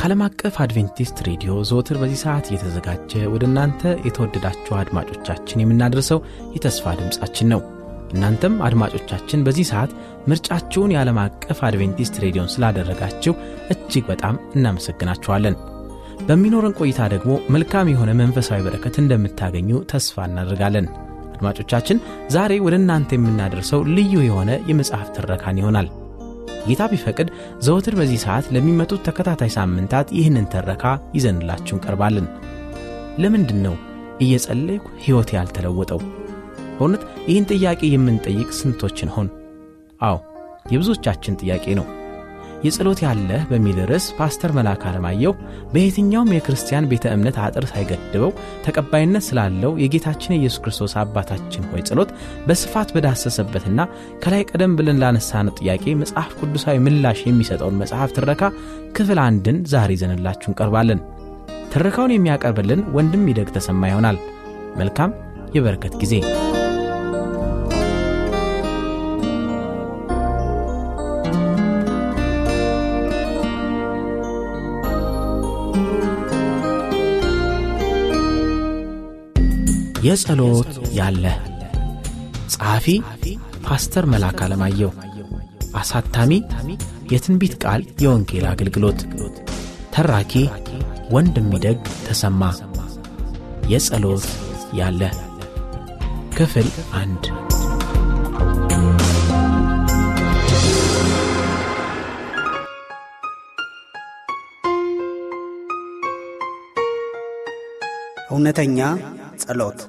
ከዓለም አቀፍ አድቬንቲስት ሬዲዮ ዘወትር በዚህ ሰዓት እየተዘጋጀ ወደ እናንተ የተወደዳችሁ አድማጮቻችን የምናደርሰው የተስፋ ድምፃችን ነው። እናንተም አድማጮቻችን በዚህ ሰዓት ምርጫችሁን የዓለም አቀፍ አድቬንቲስት ሬዲዮን ስላደረጋችሁ እጅግ በጣም እናመሰግናችኋለን። በሚኖረን ቆይታ ደግሞ መልካም የሆነ መንፈሳዊ በረከት እንደምታገኙ ተስፋ እናደርጋለን። አድማጮቻችን ዛሬ ወደ እናንተ የምናደርሰው ልዩ የሆነ የመጽሐፍ ትረካን ይሆናል። ጌታ ቢፈቅድ ዘወትር በዚህ ሰዓት ለሚመጡት ተከታታይ ሳምንታት ይህንን ተረካ ይዘንላችሁ እንቀርባለን። ለምንድን ነው እየጸለይኩ ሕይወቴ ያልተለወጠው? በእውነት ይህን ጥያቄ የምንጠይቅ ስንቶችን ሆን? አዎ የብዙዎቻችን ጥያቄ ነው። የጸሎት ያለህ በሚል ርዕስ ፓስተር መልአክ አለማየሁ በየትኛውም የክርስቲያን ቤተ እምነት አጥር ሳይገድበው ተቀባይነት ስላለው የጌታችን የኢየሱስ ክርስቶስ አባታችን ሆይ ጸሎት በስፋት በዳሰሰበትና ከላይ ቀደም ብለን ላነሳነው ጥያቄ መጽሐፍ ቅዱሳዊ ምላሽ የሚሰጠውን መጽሐፍ ትረካ ክፍል አንድን ዛሬ ይዘንላችሁ እንቀርባለን። ትረካውን የሚያቀርብልን ወንድም ይደግ ተሰማ ይሆናል። መልካም የበረከት ጊዜ የጸሎት ያለ ጸሐፊ ፓስተር መልአክ አለማየሁ አሳታሚ የትንቢት ቃል የወንጌል አገልግሎት ተራኪ ወንድሚደግ ተሰማ። የጸሎት ያለ ክፍል አንድ። እውነተኛ ጸሎት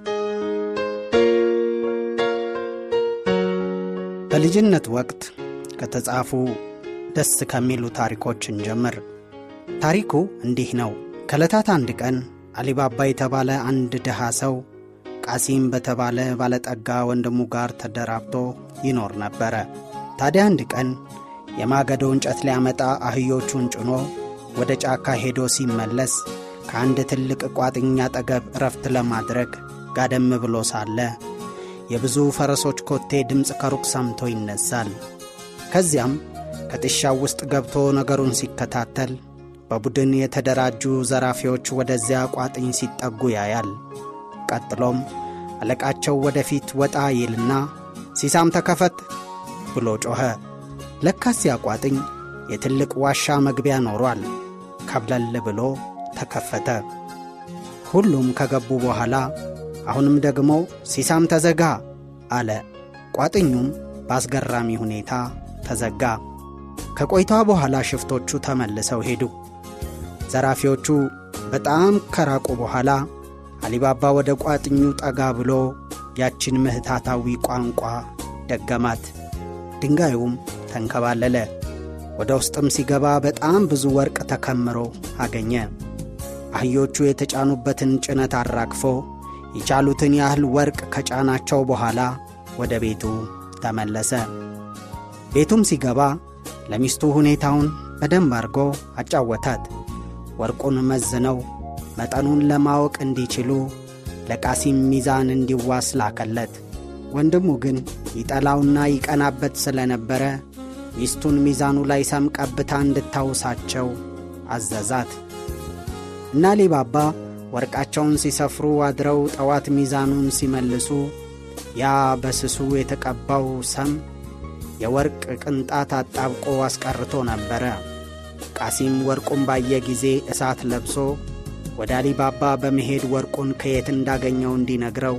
በልጅነት ወቅት ከተጻፉ ደስ ከሚሉ ታሪኮች እንጀምር። ታሪኩ እንዲህ ነው። ከዕለታት አንድ ቀን አሊባባ የተባለ አንድ ድሃ ሰው ቃሲም በተባለ ባለጠጋ ወንድሙ ጋር ተደራብቶ ይኖር ነበረ። ታዲያ አንድ ቀን የማገዶ እንጨት ሊያመጣ አህዮቹን ጭኖ ወደ ጫካ ሄዶ ሲመለስ ከአንድ ትልቅ ቋጥኝ አጠገብ እረፍት ለማድረግ ጋደም ብሎ ሳለ የብዙ ፈረሶች ኮቴ ድምፅ ከሩቅ ሰምቶ ይነሳል። ከዚያም ከጥሻው ውስጥ ገብቶ ነገሩን ሲከታተል በቡድን የተደራጁ ዘራፊዎች ወደዚያ ቋጥኝ ሲጠጉ ያያል። ቀጥሎም አለቃቸው ወደፊት ወጣ ይልና ሲሳም ተከፈት ብሎ ጮኸ። ለካስ ያ ቋጥኝ የትልቅ ዋሻ መግቢያ ኖሯል። ከብለል ብሎ ተከፈተ። ሁሉም ከገቡ በኋላ አሁንም ደግሞ ሲሳም ተዘጋ አለ። ቋጥኙም በአስገራሚ ሁኔታ ተዘጋ። ከቆይታ በኋላ ሽፍቶቹ ተመልሰው ሄዱ። ዘራፊዎቹ በጣም ከራቁ በኋላ አሊባባ ወደ ቋጥኙ ጠጋ ብሎ ያችን ምህታታዊ ቋንቋ ደገማት። ድንጋዩም ተንከባለለ። ወደ ውስጥም ሲገባ በጣም ብዙ ወርቅ ተከምሮ አገኘ። አህዮቹ የተጫኑበትን ጭነት አራግፎ የቻሉትን ያህል ወርቅ ከጫናቸው በኋላ ወደ ቤቱ ተመለሰ። ቤቱም ሲገባ ለሚስቱ ሁኔታውን በደንብ አድርጎ አጫወታት። ወርቁን መዝነው መጠኑን ለማወቅ እንዲችሉ ለቃሲም ሚዛን እንዲዋስ ላከለት። ወንድሙ ግን ይጠላውና ይቀናበት ስለነበረ ሚስቱን ሚዛኑ ላይ ሰም ቀብታ እንድታውሳቸው አዘዛት። እና ሊባባ ወርቃቸውን ሲሰፍሩ አድረው ጠዋት ሚዛኑን ሲመልሱ ያ በስሱ የተቀባው ሰም የወርቅ ቅንጣት አጣብቆ አስቀርቶ ነበረ። ቃሲም ወርቁን ባየ ጊዜ እሳት ለብሶ ወደ አሊባባ በመሄድ ወርቁን ከየት እንዳገኘው እንዲነግረው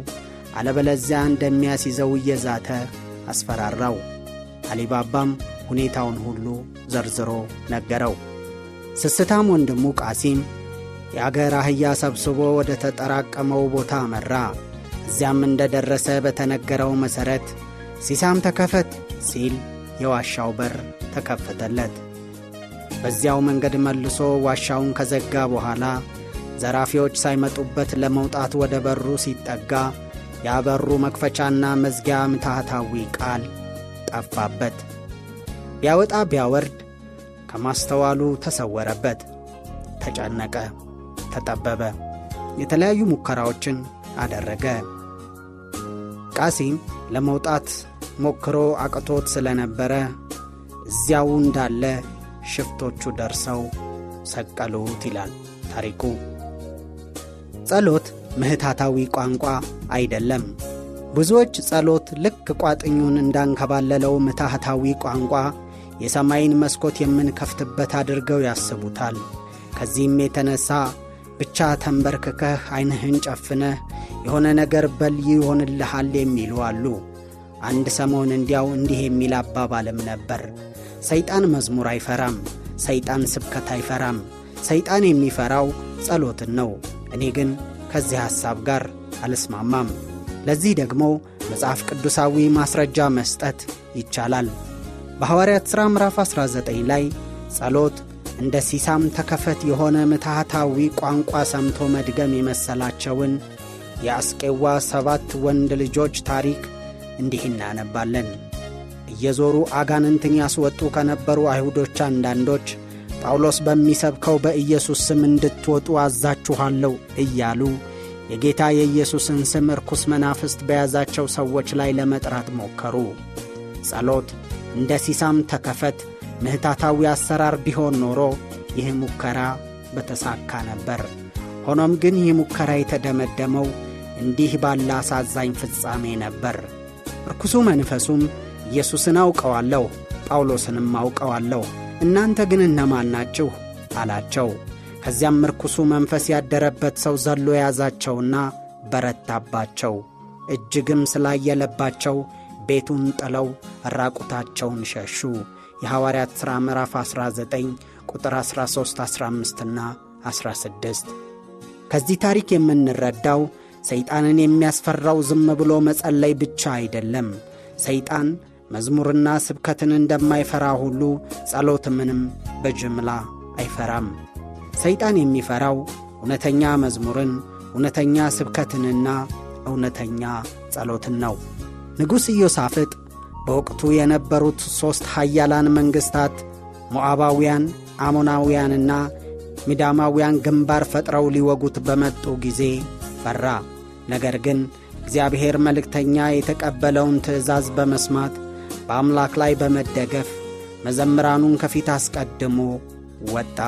አለበለዚያ እንደሚያስይዘው እየዛተ አስፈራራው። አሊባባም ሁኔታውን ሁሉ ዘርዝሮ ነገረው። ስስታም ወንድሙ ቃሲም የአገር አህያ ሰብስቦ ወደ ተጠራቀመው ቦታ አመራ። እዚያም እንደ ደረሰ በተነገረው መሠረት ሲሳም ተከፈት ሲል የዋሻው በር ተከፈተለት። በዚያው መንገድ መልሶ ዋሻውን ከዘጋ በኋላ ዘራፊዎች ሳይመጡበት ለመውጣት ወደ በሩ ሲጠጋ ያበሩ መክፈቻና መዝጊያ ምትሃታዊ ቃል ጠፋበት። ቢያወጣ ቢያወርድ ከማስተዋሉ ተሰወረበት። ተጨነቀ፣ ተጠበበ። የተለያዩ ሙከራዎችን አደረገ። ቃሲም ለመውጣት ሞክሮ አቅቶት ስለነበረ እዚያው እንዳለ ሽፍቶቹ ደርሰው ሰቀሉት ይላል ታሪኩ። ጸሎት ምህታታዊ ቋንቋ አይደለም። ብዙዎች ጸሎት ልክ ቋጥኙን እንዳንከባለለው ምትሃታዊ ቋንቋ የሰማይን መስኮት የምንከፍትበት አድርገው ያስቡታል። ከዚህም የተነሣ ብቻ ተንበርክከህ ዐይንህን ጨፍነህ የሆነ ነገር በል ይሆንልሃል የሚሉ አሉ። አንድ ሰሞን እንዲያው እንዲህ የሚል አባባልም ነበር። ሰይጣን መዝሙር አይፈራም፣ ሰይጣን ስብከት አይፈራም፣ ሰይጣን የሚፈራው ጸሎትን ነው። እኔ ግን ከዚህ ሐሳብ ጋር አልስማማም። ለዚህ ደግሞ መጽሐፍ ቅዱሳዊ ማስረጃ መስጠት ይቻላል። በሐዋርያት ሥራ ምዕራፍ 19 ላይ ጸሎት እንደ ሲሳም ተከፈት የሆነ ምትሃታዊ ቋንቋ ሰምቶ መድገም የመሰላቸውን የአስቄዋ ሰባት ወንድ ልጆች ታሪክ እንዲህ እናነባለን። እየዞሩ አጋንንትን ያስወጡ ከነበሩ አይሁዶች አንዳንዶች ጳውሎስ በሚሰብከው በኢየሱስ ስም እንድትወጡ አዛችኋለሁ እያሉ የጌታ የኢየሱስን ስም ርኩስ መናፍስት በያዛቸው ሰዎች ላይ ለመጥራት ሞከሩ። ጸሎት እንደ ሲሳም ተከፈት ምህታታዊ አሰራር ቢሆን ኖሮ ይህ ሙከራ በተሳካ ነበር። ሆኖም ግን ይህ ሙከራ የተደመደመው እንዲህ ባለ አሳዛኝ ፍጻሜ ነበር። ርኩሱ መንፈሱም ኢየሱስን አውቀዋለሁ፣ ጳውሎስንም አውቀዋለሁ፣ እናንተ ግን እነማን ናችሁ አላቸው። ከዚያም ርኩሱ መንፈስ ያደረበት ሰው ዘሎ ያዛቸውና በረታባቸው። እጅግም ስላየለባቸው ቤቱን ጥለው ራቁታቸውን ሸሹ። የሐዋርያት ሥራ ምዕራፍ 19 ቁጥር 13፣ 15ና 16። ከዚህ ታሪክ የምንረዳው ሰይጣንን የሚያስፈራው ዝም ብሎ መጸለይ ብቻ አይደለም። ሰይጣን መዝሙርና ስብከትን እንደማይፈራ ሁሉ ጸሎት ምንም በጅምላ አይፈራም። ሰይጣን የሚፈራው እውነተኛ መዝሙርን፣ እውነተኛ ስብከትንና እውነተኛ ጸሎትን ነው። ንጉሥ ኢዮሳፍጥ በወቅቱ የነበሩት ሦስት ኃያላን መንግሥታት ሞዓባውያን፣ አሞናውያንና ሚዳማውያን ግንባር ፈጥረው ሊወጉት በመጡ ጊዜ ፈራ። ነገር ግን እግዚአብሔር መልእክተኛ የተቀበለውን ትእዛዝ በመስማት በአምላክ ላይ በመደገፍ መዘምራኑን ከፊት አስቀድሞ ወጣ።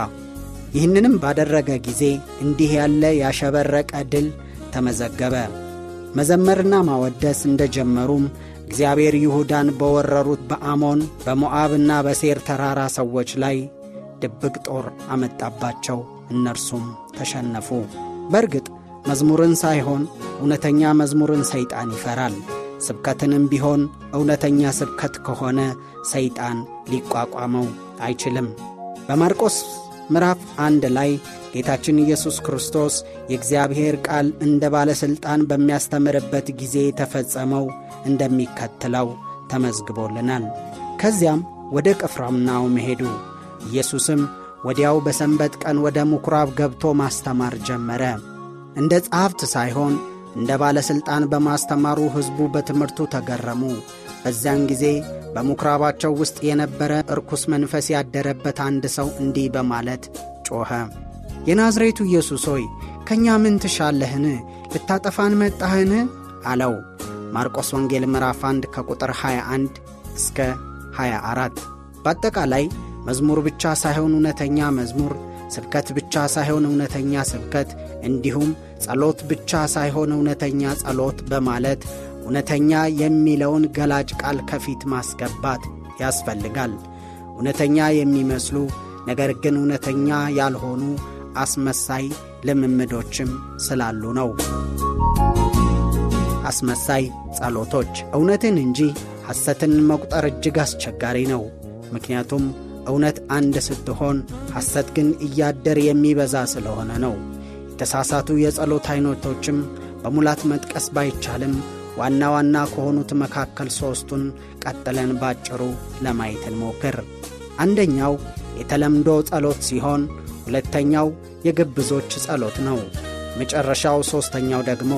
ይህንንም ባደረገ ጊዜ እንዲህ ያለ ያሸበረቀ ድል ተመዘገበ። መዘመርና ማወደስ እንደ ጀመሩም እግዚአብሔር ይሁዳን በወረሩት በአሞን በሞዓብና በሴር ተራራ ሰዎች ላይ ድብቅ ጦር አመጣባቸው። እነርሱም ተሸነፉ። በእርግጥ መዝሙርን ሳይሆን እውነተኛ መዝሙርን ሰይጣን ይፈራል። ስብከትንም ቢሆን እውነተኛ ስብከት ከሆነ ሰይጣን ሊቋቋመው አይችልም። በማርቆስ ምዕራፍ አንድ ላይ ጌታችን ኢየሱስ ክርስቶስ የእግዚአብሔር ቃል እንደ ባለሥልጣን በሚያስተምርበት ጊዜ የተፈጸመው እንደሚከተለው ተመዝግቦልናል። ከዚያም ወደ ቅፍርናሆም ሄዱ። ኢየሱስም ወዲያው በሰንበት ቀን ወደ ምኵራብ ገብቶ ማስተማር ጀመረ። እንደ ጸሐፍት ሳይሆን እንደ ባለሥልጣን በማስተማሩ ሕዝቡ በትምህርቱ ተገረሙ። በዚያን ጊዜ በምኵራባቸው ውስጥ የነበረ እርኩስ መንፈስ ያደረበት አንድ ሰው እንዲህ በማለት ጮኸ። የናዝሬቱ ኢየሱስ ሆይ ከእኛ ምን ትሻለህን? ልታጠፋን መጣህን? አለው። ማርቆስ ወንጌል ምዕራፍ 1 ከቁጥር 21 እስከ 24። በአጠቃላይ መዝሙር ብቻ ሳይሆን እውነተኛ መዝሙር፣ ስብከት ብቻ ሳይሆን እውነተኛ ስብከት፣ እንዲሁም ጸሎት ብቻ ሳይሆን እውነተኛ ጸሎት በማለት እውነተኛ የሚለውን ገላጭ ቃል ከፊት ማስገባት ያስፈልጋል። እውነተኛ የሚመስሉ ነገር ግን እውነተኛ ያልሆኑ አስመሳይ ልምምዶችም ስላሉ ነው። አስመሳይ ጸሎቶች እውነትን እንጂ ሐሰትን መቁጠር እጅግ አስቸጋሪ ነው። ምክንያቱም እውነት አንድ ስትሆን ሐሰት ግን እያደር የሚበዛ ስለሆነ ነው። የተሳሳቱ የጸሎት ዐይነቶችም በሙላት መጥቀስ ባይቻልም ዋና ዋና ከሆኑት መካከል ሦስቱን ቀጥለን ባጭሩ ለማየት እንሞክር። አንደኛው የተለምዶ ጸሎት ሲሆን ሁለተኛው የግብዞች ጸሎት ነው። መጨረሻው ሦስተኛው ደግሞ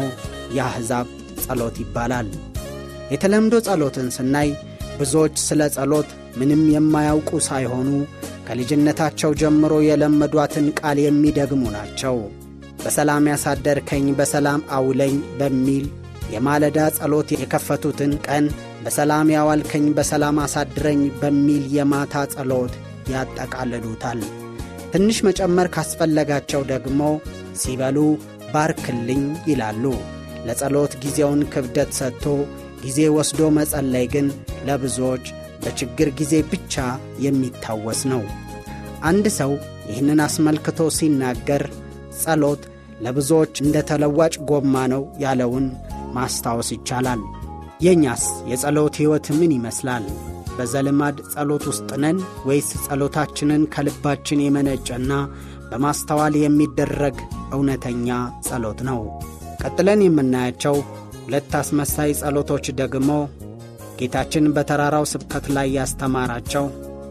የአሕዛብ ጸሎት ይባላል። የተለምዶ ጸሎትን ስናይ ብዙዎች ስለ ጸሎት ምንም የማያውቁ ሳይሆኑ ከልጅነታቸው ጀምሮ የለመዷትን ቃል የሚደግሙ ናቸው። በሰላም ያሳደርከኝ በሰላም አውለኝ በሚል የማለዳ ጸሎት የከፈቱትን ቀን በሰላም ያዋልከኝ በሰላም አሳድረኝ በሚል የማታ ጸሎት ያጠቃልሉታል። ትንሽ መጨመር ካስፈለጋቸው ደግሞ ሲበሉ ባርክልኝ ይላሉ። ለጸሎት ጊዜውን ክብደት ሰጥቶ ጊዜ ወስዶ መጸለይ ግን ለብዙዎች በችግር ጊዜ ብቻ የሚታወስ ነው። አንድ ሰው ይህንን አስመልክቶ ሲናገር ጸሎት ለብዙዎች እንደ ተለዋጭ ጎማ ነው ያለውን ማስታወስ ይቻላል። የእኛስ የጸሎት ሕይወት ምን ይመስላል? በዘልማድ ጸሎት ውስጥ ነን ወይስ ጸሎታችንን ከልባችን የመነጨና በማስተዋል የሚደረግ እውነተኛ ጸሎት ነው? ቀጥለን የምናያቸው ሁለት አስመሳይ ጸሎቶች ደግሞ ጌታችን በተራራው ስብከት ላይ ያስተማራቸው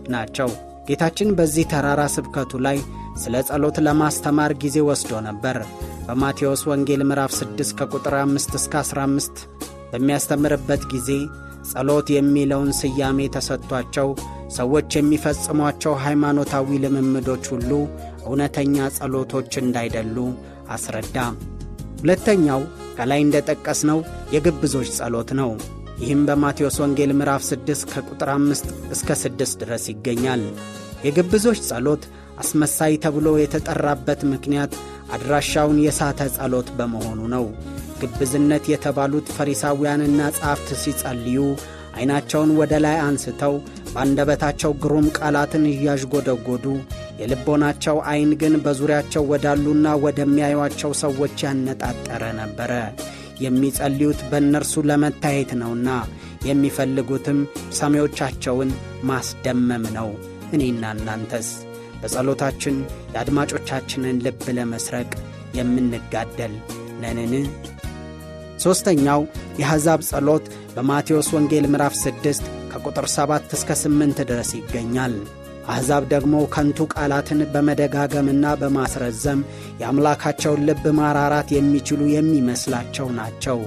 ናቸው። ጌታችን በዚህ ተራራ ስብከቱ ላይ ስለ ጸሎት ለማስተማር ጊዜ ወስዶ ነበር። በማቴዎስ ወንጌል ምዕራፍ 6 ከቁጥር 5 እስከ 15 በሚያስተምርበት ጊዜ ጸሎት የሚለውን ስያሜ ተሰጥቷቸው ሰዎች የሚፈጽሟቸው ሃይማኖታዊ ልምምዶች ሁሉ እውነተኛ ጸሎቶች እንዳይደሉ አስረዳ። ሁለተኛው ከላይ እንደ ጠቀስነው የግብዞች ጸሎት ነው። ይህም በማቴዎስ ወንጌል ምዕራፍ 6 ከቁጥር 5 እስከ 6 ድረስ ይገኛል። የግብዞች ጸሎት አስመሳይ ተብሎ የተጠራበት ምክንያት አድራሻውን የሳተ ጸሎት በመሆኑ ነው። ግብዝነት የተባሉት ፈሪሳውያንና ጸሐፍት ሲጸልዩ ዐይናቸውን ወደ ላይ አንስተው በአንደበታቸው ግሩም ቃላትን እያዥጎደጎዱ የልቦናቸው ዐይን ግን በዙሪያቸው ወዳሉና ወደሚያዩአቸው ሰዎች ያነጣጠረ ነበረ። የሚጸልዩት በእነርሱ ለመታየት ነውና የሚፈልጉትም ሰሚዎቻቸውን ማስደመም ነው። እኔና እናንተስ በጸሎታችን የአድማጮቻችንን ልብ ለመስረቅ የምንጋደል ነንን? ሦስተኛው የአሕዛብ ጸሎት በማቴዎስ ወንጌል ምዕራፍ 6 ከቁጥር 7 እስከ 8 ድረስ ይገኛል። አሕዛብ ደግሞ ከንቱ ቃላትን በመደጋገምና በማስረዘም የአምላካቸውን ልብ ማራራት የሚችሉ የሚመስላቸው ናቸው።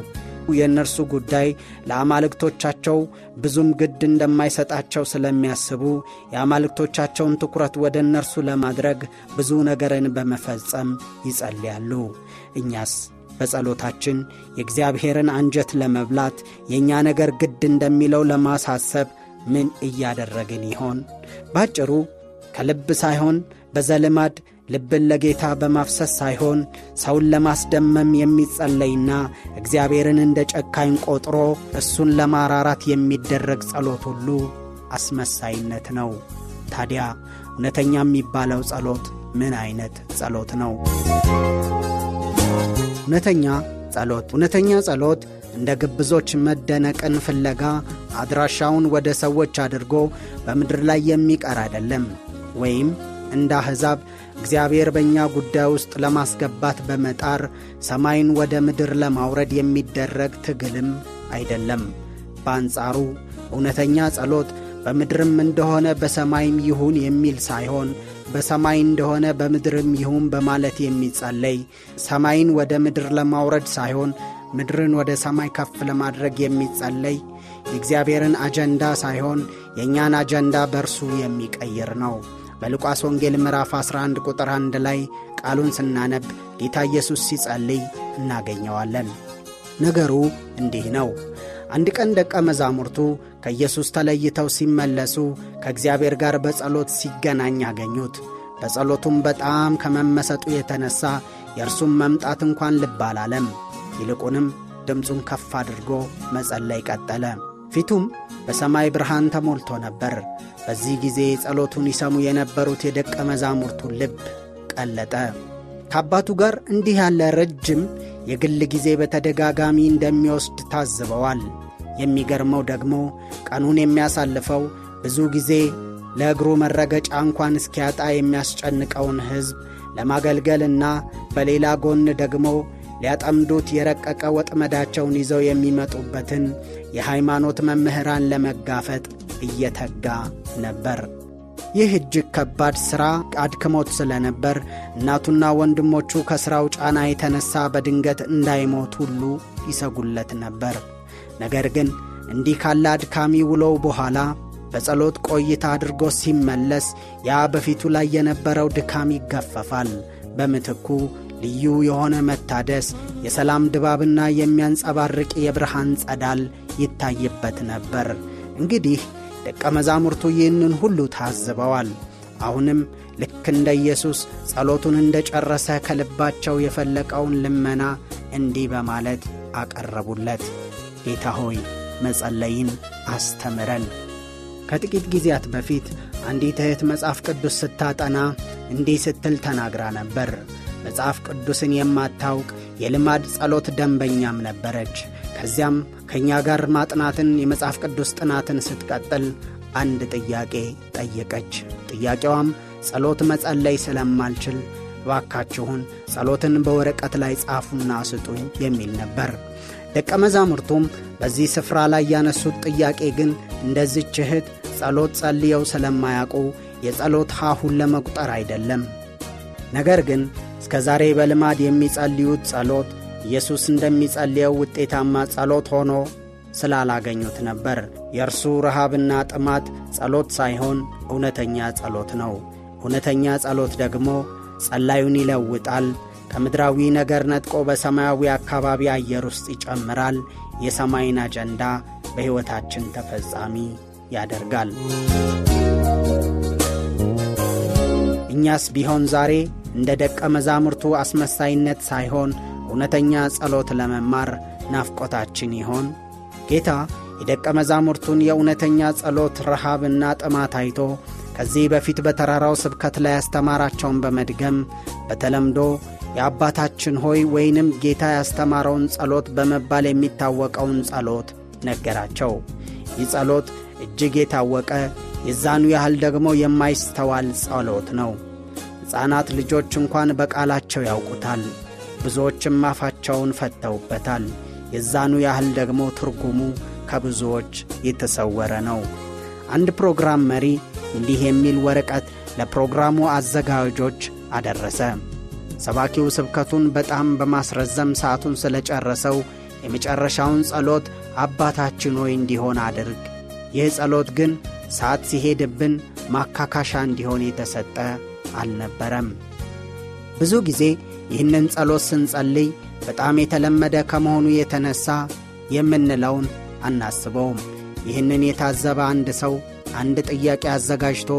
የእነርሱ ጉዳይ ለአማልክቶቻቸው ብዙም ግድ እንደማይሰጣቸው ስለሚያስቡ የአማልክቶቻቸውን ትኩረት ወደ እነርሱ ለማድረግ ብዙ ነገርን በመፈጸም ይጸልያሉ። እኛስ በጸሎታችን የእግዚአብሔርን አንጀት ለመብላት የእኛ ነገር ግድ እንደሚለው ለማሳሰብ ምን እያደረግን ይሆን? ባጭሩ ከልብ ሳይሆን በዘልማድ ልብን ለጌታ በማፍሰስ ሳይሆን ሰውን ለማስደመም የሚጸለይና እግዚአብሔርን እንደ ጨካኝ ቆጥሮ እሱን ለማራራት የሚደረግ ጸሎት ሁሉ አስመሳይነት ነው። ታዲያ እውነተኛ የሚባለው ጸሎት ምን አይነት ጸሎት ነው? እውነተኛ ጸሎት እውነተኛ ጸሎት እንደ ግብዞች መደነቅን ፍለጋ አድራሻውን ወደ ሰዎች አድርጎ በምድር ላይ የሚቀር አይደለም። ወይም እንደ አሕዛብ እግዚአብሔር በእኛ ጉዳይ ውስጥ ለማስገባት በመጣር ሰማይን ወደ ምድር ለማውረድ የሚደረግ ትግልም አይደለም። በአንጻሩ እውነተኛ ጸሎት በምድርም እንደሆነ በሰማይም ይሁን የሚል ሳይሆን በሰማይ እንደሆነ በምድርም ይሁን በማለት የሚጸለይ ሰማይን ወደ ምድር ለማውረድ ሳይሆን ምድርን ወደ ሰማይ ከፍ ለማድረግ የሚጸለይ የእግዚአብሔርን አጀንዳ ሳይሆን የእኛን አጀንዳ በእርሱ የሚቀይር ነው። በሉቃስ ወንጌል ምዕራፍ 11 ቁጥር 1 ላይ ቃሉን ስናነብ ጌታ ኢየሱስ ሲጸልይ እናገኘዋለን። ነገሩ እንዲህ ነው። አንድ ቀን ደቀ መዛሙርቱ ከኢየሱስ ተለይተው ሲመለሱ ከእግዚአብሔር ጋር በጸሎት ሲገናኝ አገኙት። በጸሎቱም በጣም ከመመሰጡ የተነሣ የእርሱም መምጣት እንኳን ልብ አላለም። ይልቁንም ድምፁን ከፍ አድርጎ መጸለይ ቀጠለ። ፊቱም በሰማይ ብርሃን ተሞልቶ ነበር። በዚህ ጊዜ ጸሎቱን ይሰሙ የነበሩት የደቀ መዛሙርቱን ልብ ቀለጠ። ከአባቱ ጋር እንዲህ ያለ ረጅም የግል ጊዜ በተደጋጋሚ እንደሚወስድ ታዝበዋል። የሚገርመው ደግሞ ቀኑን የሚያሳልፈው ብዙ ጊዜ ለእግሩ መረገጫ እንኳን እስኪያጣ የሚያስጨንቀውን ሕዝብ ለማገልገልና በሌላ ጎን ደግሞ ሊያጠምዱት የረቀቀ ወጥመዳቸውን ይዘው የሚመጡበትን የሃይማኖት መምህራን ለመጋፈጥ እየተጋ ነበር። ይህ እጅግ ከባድ ሥራ አድክሞት ስለነበር እናቱና ወንድሞቹ ከሥራው ጫና የተነሣ በድንገት እንዳይሞት ሁሉ ይሰጉለት ነበር። ነገር ግን እንዲህ ካለ አድካሚ ውሎው በኋላ በጸሎት ቆይታ አድርጎ ሲመለስ ያ በፊቱ ላይ የነበረው ድካም ይገፈፋል። በምትኩ ልዩ የሆነ መታደስ፣ የሰላም ድባብና የሚያንጸባርቅ የብርሃን ጸዳል ይታይበት ነበር። እንግዲህ ደቀ መዛሙርቱ ይህንን ሁሉ ታዝበዋል። አሁንም ልክ እንደ ኢየሱስ ጸሎቱን እንደ ጨረሰ ከልባቸው የፈለቀውን ልመና እንዲህ በማለት አቀረቡለት። ጌታ ሆይ መጸለይን አስተምረን። ከጥቂት ጊዜያት በፊት አንዲት እህት መጽሐፍ ቅዱስ ስታጠና እንዲህ ስትል ተናግራ ነበር። መጽሐፍ ቅዱስን የማታውቅ የልማድ ጸሎት ደንበኛም ነበረች። ከዚያም ከእኛ ጋር ማጥናትን የመጽሐፍ ቅዱስ ጥናትን ስትቀጥል አንድ ጥያቄ ጠየቀች። ጥያቄዋም ጸሎት መጸለይ ስለማልችል እባካችሁን ጸሎትን በወረቀት ላይ ጻፉና ስጡኝ የሚል ነበር። ደቀ መዛሙርቱም በዚህ ስፍራ ላይ ያነሱት ጥያቄ ግን እንደዚች እህት ጸሎት ጸልየው ስለማያውቁ የጸሎት ሐሁን ለመቁጠር አይደለም። ነገር ግን እስከ ዛሬ በልማድ የሚጸልዩት ጸሎት ኢየሱስ እንደሚጸልየው ውጤታማ ጸሎት ሆኖ ስላላገኙት ነበር። የእርሱ ረሃብና ጥማት ጸሎት ሳይሆን እውነተኛ ጸሎት ነው። እውነተኛ ጸሎት ደግሞ ጸላዩን ይለውጣል። ከምድራዊ ነገር ነጥቆ በሰማያዊ አካባቢ አየር ውስጥ ይጨምራል። የሰማይን አጀንዳ በሕይወታችን ተፈጻሚ ያደርጋል። እኛስ ቢሆን ዛሬ እንደ ደቀ መዛሙርቱ አስመሳይነት ሳይሆን እውነተኛ ጸሎት ለመማር ናፍቆታችን ይሆን? ጌታ የደቀ መዛሙርቱን የእውነተኛ ጸሎት ረሃብና ጥማት አይቶ ከዚህ በፊት በተራራው ስብከት ላይ ያስተማራቸውን በመድገም በተለምዶ የአባታችን ሆይ ወይንም ጌታ ያስተማረውን ጸሎት በመባል የሚታወቀውን ጸሎት ነገራቸው። ይህ ጸሎት እጅግ የታወቀ የዛኑ ያህል ደግሞ የማይስተዋል ጸሎት ነው። ሕፃናት ልጆች እንኳን በቃላቸው ያውቁታል። ብዙዎችም አፋቸውን ፈተውበታል። የዛኑ ያህል ደግሞ ትርጉሙ ከብዙዎች የተሰወረ ነው። አንድ ፕሮግራም መሪ እንዲህ የሚል ወረቀት ለፕሮግራሙ አዘጋጆች አደረሰ። ሰባኪው ስብከቱን በጣም በማስረዘም ሰዓቱን ስለጨረሰው የመጨረሻውን ጸሎት አባታችን ሆይ እንዲሆን አድርግ። ይህ ጸሎት ግን ሰዓት ሲሄድብን ማካካሻ እንዲሆን የተሰጠ አልነበረም። ብዙ ጊዜ ይህንን ጸሎት ስንጸልይ በጣም የተለመደ ከመሆኑ የተነሳ የምንለውን አናስበውም። ይህንን የታዘበ አንድ ሰው አንድ ጥያቄ አዘጋጅቶ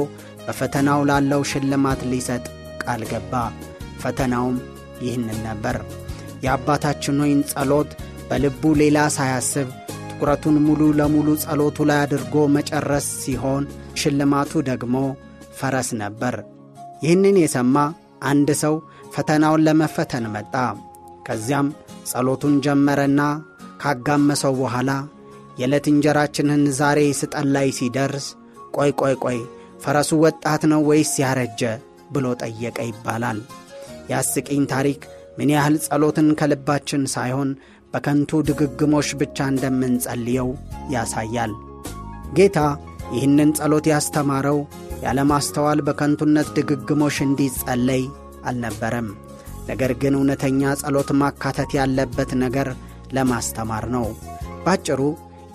በፈተናው ላለው ሽልማት ሊሰጥ ቃል ገባ። ፈተናውም ይህንን ነበር። የአባታችን ሆይን ጸሎት በልቡ ሌላ ሳያስብ ትኩረቱን ሙሉ ለሙሉ ጸሎቱ ላይ አድርጎ መጨረስ ሲሆን ሽልማቱ ደግሞ ፈረስ ነበር። ይህንን የሰማ አንድ ሰው ፈተናውን ለመፈተን መጣ። ከዚያም ጸሎቱን ጀመረና ካጋመሰው በኋላ የዕለት እንጀራችንን ዛሬ ስጠን ላይ ሲደርስ ቆይ ቆይ ቆይ ፈረሱ ወጣት ነው ወይስ ያረጀ ብሎ ጠየቀ ይባላል። የአስቂኝ ታሪክ ምን ያህል ጸሎትን ከልባችን ሳይሆን በከንቱ ድግግሞሽ ብቻ እንደምንጸልየው ያሳያል። ጌታ ይህንን ጸሎት ያስተማረው ያለማስተዋል በከንቱነት ድግግሞሽ እንዲጸለይ አልነበረም። ነገር ግን እውነተኛ ጸሎት ማካተት ያለበት ነገር ለማስተማር ነው። ባጭሩ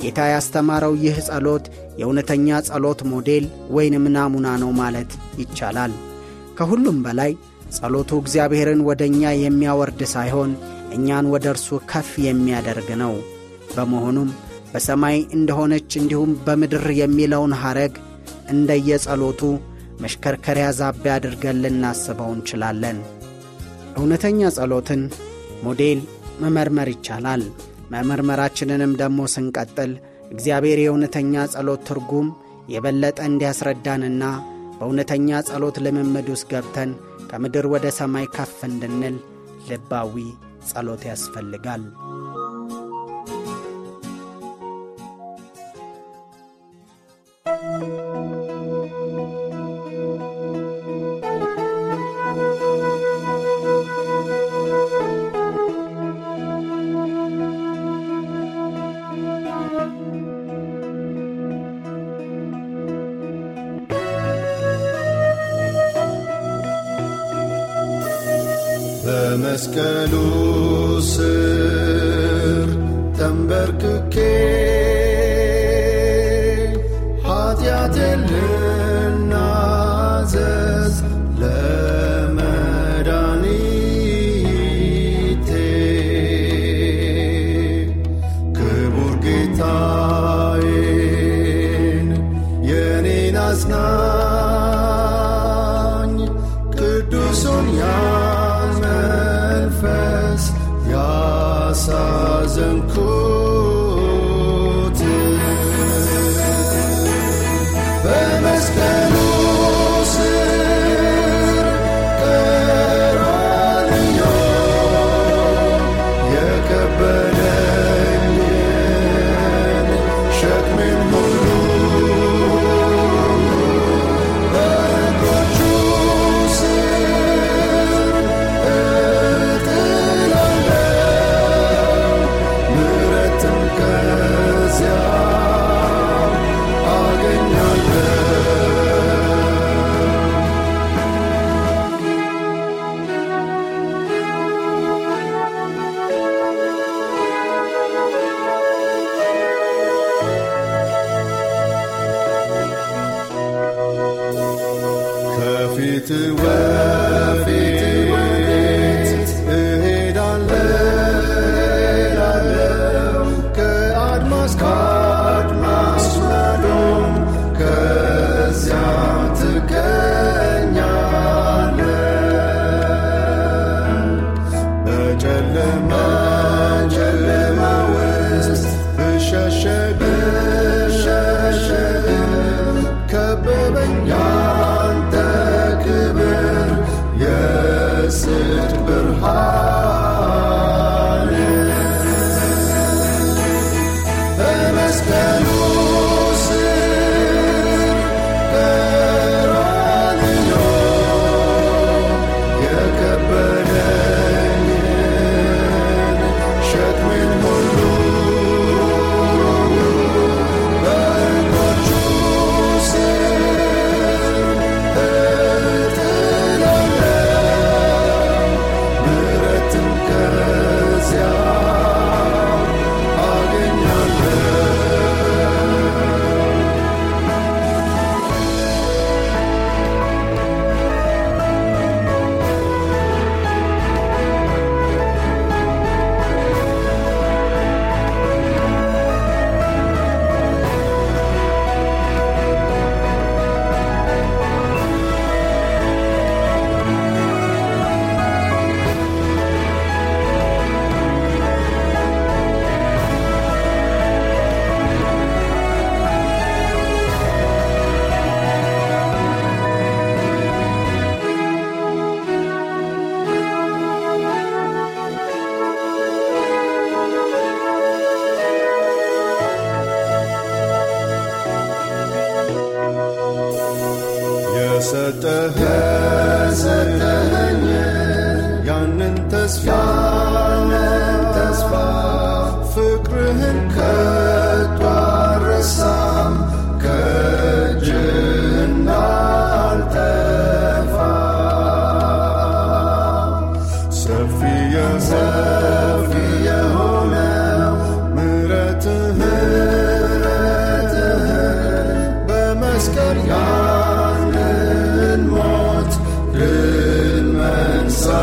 ጌታ ያስተማረው ይህ ጸሎት የእውነተኛ ጸሎት ሞዴል ወይንም ናሙና ነው ማለት ይቻላል። ከሁሉም በላይ ጸሎቱ እግዚአብሔርን ወደ እኛ የሚያወርድ ሳይሆን እኛን ወደ እርሱ ከፍ የሚያደርግ ነው። በመሆኑም በሰማይ እንደሆነች እንዲሁም በምድር የሚለውን ሐረግ እንደየጸሎቱ መሽከርከሪያ ዛቤ አድርገን ልናስበው እንችላለን። እውነተኛ ጸሎትን ሞዴል መመርመር ይቻላል። መመርመራችንንም ደግሞ ስንቀጥል እግዚአብሔር የእውነተኛ ጸሎት ትርጉም የበለጠ እንዲያስረዳንና በእውነተኛ ጸሎት ልምምድ ውስጥ ገብተን ከምድር ወደ ሰማይ ከፍ እንድንል ልባዊ ጸሎት ያስፈልጋል።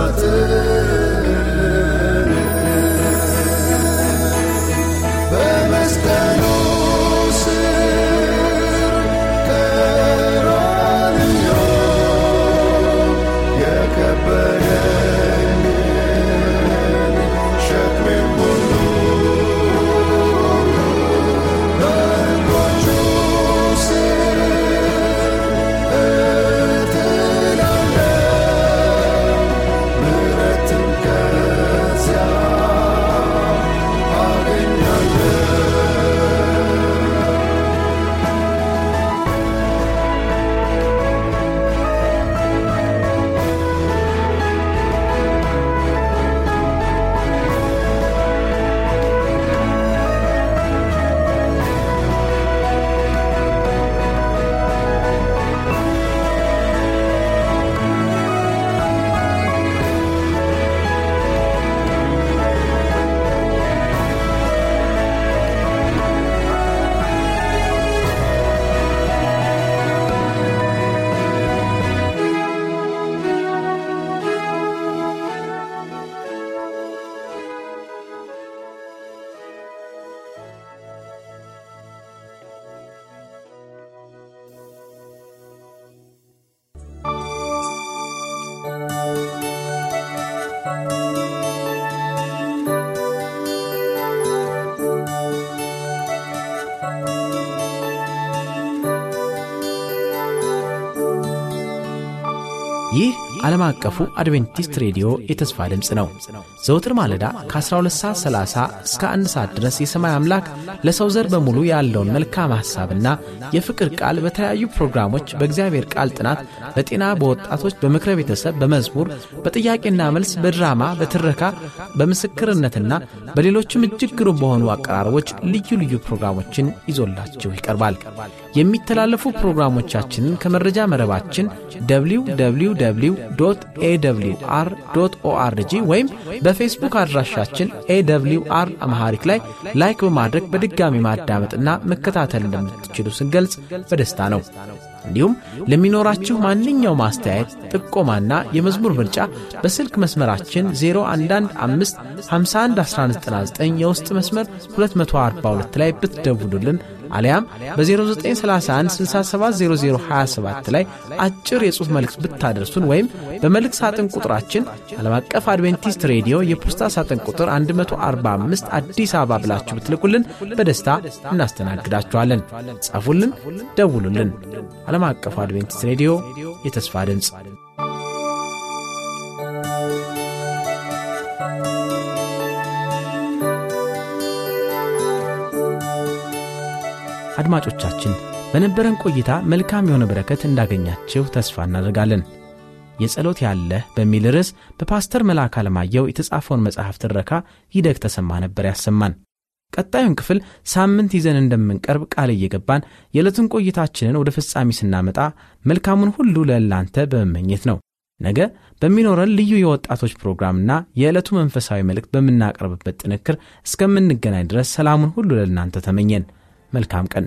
water. ዓለም አቀፉ አድቬንቲስት ሬዲዮ የተስፋ ድምፅ ነው። ዘውትር ማለዳ ከ12 ሰዓት 30 እስከ 1 ሰዓት ድረስ የሰማይ አምላክ ለሰው ዘር በሙሉ ያለውን መልካም ሐሳብና የፍቅር ቃል በተለያዩ ፕሮግራሞች በእግዚአብሔር ቃል ጥናት፣ በጤና፣ በወጣቶች፣ በምክረ ቤተሰብ፣ በመዝሙር፣ በጥያቄና መልስ፣ በድራማ፣ በትረካ፣ በምስክርነትና በሌሎችም እጅግ ግሩም በሆኑ አቀራረቦች ልዩ ልዩ ፕሮግራሞችን ይዞላችሁ ይቀርባል። የሚተላለፉ ፕሮግራሞቻችንን ከመረጃ መረባችን www awr org ወይም በፌስቡክ አድራሻችን awr amharic ላይ like በማድረግ በድጋሚ ማዳመጥና መከታተል እንደምትችሉ ስንገልጽ በደስታ ነው። እንዲሁም ለሚኖራችሁ ማንኛውም አስተያየት፣ ጥቆማና የመዝሙር ምርጫ በስልክ መስመራችን 0115511199 የውስጥ መስመር 242 ላይ ብትደውሉልን አሊያም በ0931670027 ላይ አጭር የጽሑፍ መልእክት ብታደርሱን ወይም በመልእክት ሳጥን ቁጥራችን ዓለም አቀፍ አድቬንቲስት ሬዲዮ የፖስታ ሳጥን ቁጥር 145 አዲስ አበባ ብላችሁ ብትልኩልን በደስታ እናስተናግዳችኋለን። ጻፉልን፣ ደውሉልን። ዓለም አቀፉ አድቬንቲስት ሬዲዮ የተስፋ ድምፅ አድማጮቻችን በነበረን ቆይታ መልካም የሆነ በረከት እንዳገኛችሁ ተስፋ እናደርጋለን። የጸሎት ያለህ በሚል ርዕስ በፓስተር መልአክ አለማየሁ የተጻፈውን መጽሐፍ ትረካ ይደግ ተሰማ ነበር ያሰማን። ቀጣዩን ክፍል ሳምንት ይዘን እንደምንቀርብ ቃል እየገባን የዕለቱን ቆይታችንን ወደ ፍጻሜ ስናመጣ መልካሙን ሁሉ ለእናንተ በመመኘት ነው። ነገ በሚኖረን ልዩ የወጣቶች ፕሮግራምና የዕለቱ መንፈሳዊ መልእክት በምናቀርብበት ጥንክር እስከምንገናኝ ድረስ ሰላሙን ሁሉ ለእናንተ ተመኘን። መልካም ቀን